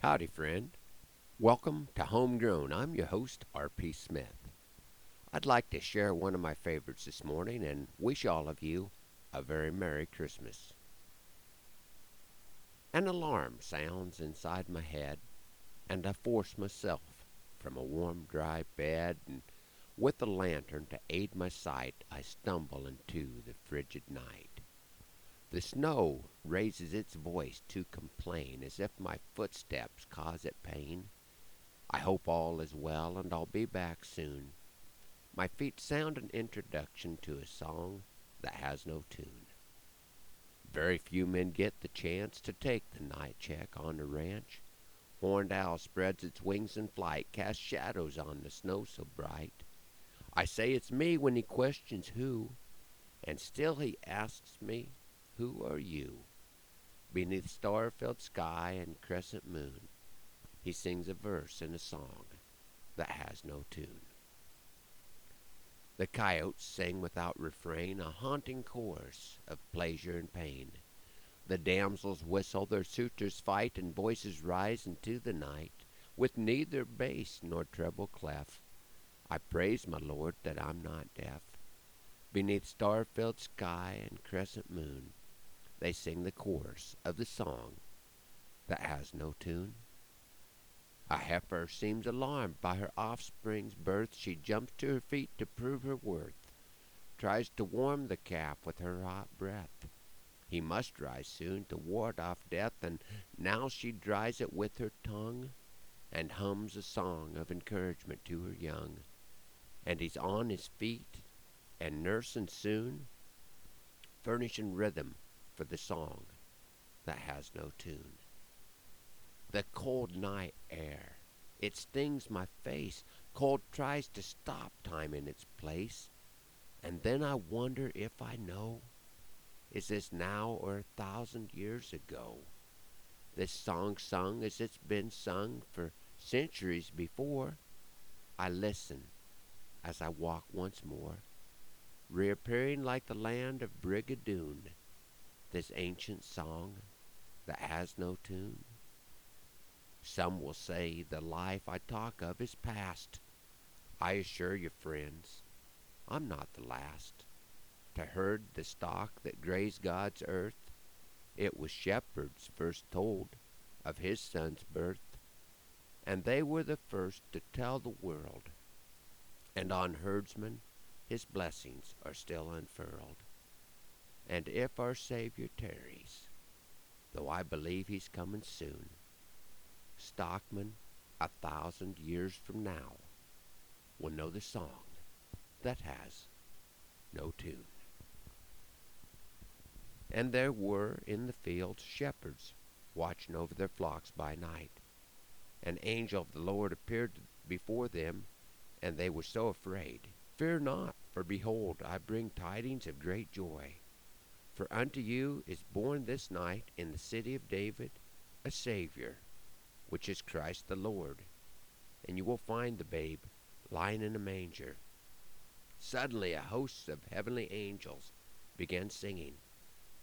Howdy, friend. Welcome to Homegrown. I'm your host, R.P. Smith. I'd like to share one of my favorites this morning and wish all of you a very Merry Christmas. An alarm sounds inside my head, and I force myself from a warm, dry bed, and with a lantern to aid my sight, I stumble into the frigid night. The snow raises its voice to complain as if my footsteps cause it pain. I hope all is well and I'll be back soon. My feet sound an introduction to a song that has no tune. Very few men get the chance to take the night check on the ranch. Horned owl spreads its wings in flight, casts shadows on the snow so bright. I say it's me when he questions who, and still he asks me who are you? Beneath star-filled sky and crescent moon, he sings a verse in a song that has no tune. The coyotes sing without refrain a haunting chorus of pleasure and pain. The damsels whistle, their suitors fight, and voices rise into the night with neither bass nor treble clef. I praise my Lord that I'm not deaf. Beneath star-filled sky and crescent moon, they sing the chorus of the song that has no tune. A heifer seems alarmed by her offspring's birth. She jumps to her feet to prove her worth, tries to warm the calf with her hot breath. He must rise soon to ward off death, and now she dries it with her tongue and hums a song of encouragement to her young. And he's on his feet and nursing soon, furnishing rhythm for the song that has no tune. The cold night air, it stings my face. Cold tries to stop time in its place. And then I wonder if I know, is this now or a thousand years ago? This song sung as it's been sung for centuries before. I listen as I walk once more, reappearing like the land of Brigadoon this ancient song that has no tune? Some will say the life I talk of is past. I assure you, friends, I'm not the last to herd the stock that graze God's earth. It was shepherds first told of his son's birth, and they were the first to tell the world. And on herdsmen his blessings are still unfurled. And if our Savior tarries, though I believe he's coming soon, stockmen a thousand years from now will know the song that has no tune. And there were in the fields shepherds watching over their flocks by night. An angel of the Lord appeared before them, and they were so afraid. Fear not, for behold, I bring tidings of great joy for unto you is born this night in the city of David a Savior, which is Christ the Lord. And you will find the babe lying in a manger. Suddenly a host of heavenly angels began singing,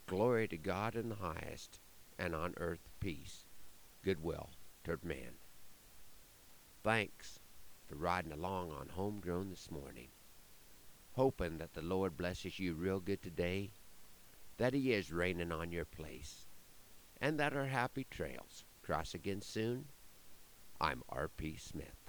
Glory to God in the highest, and on earth peace, goodwill toward men. Thanks for riding along on Homegrown this morning. Hoping that the Lord blesses you real good today that He is raining on your place, and that our happy trails cross again soon. I'm R.P. Smith.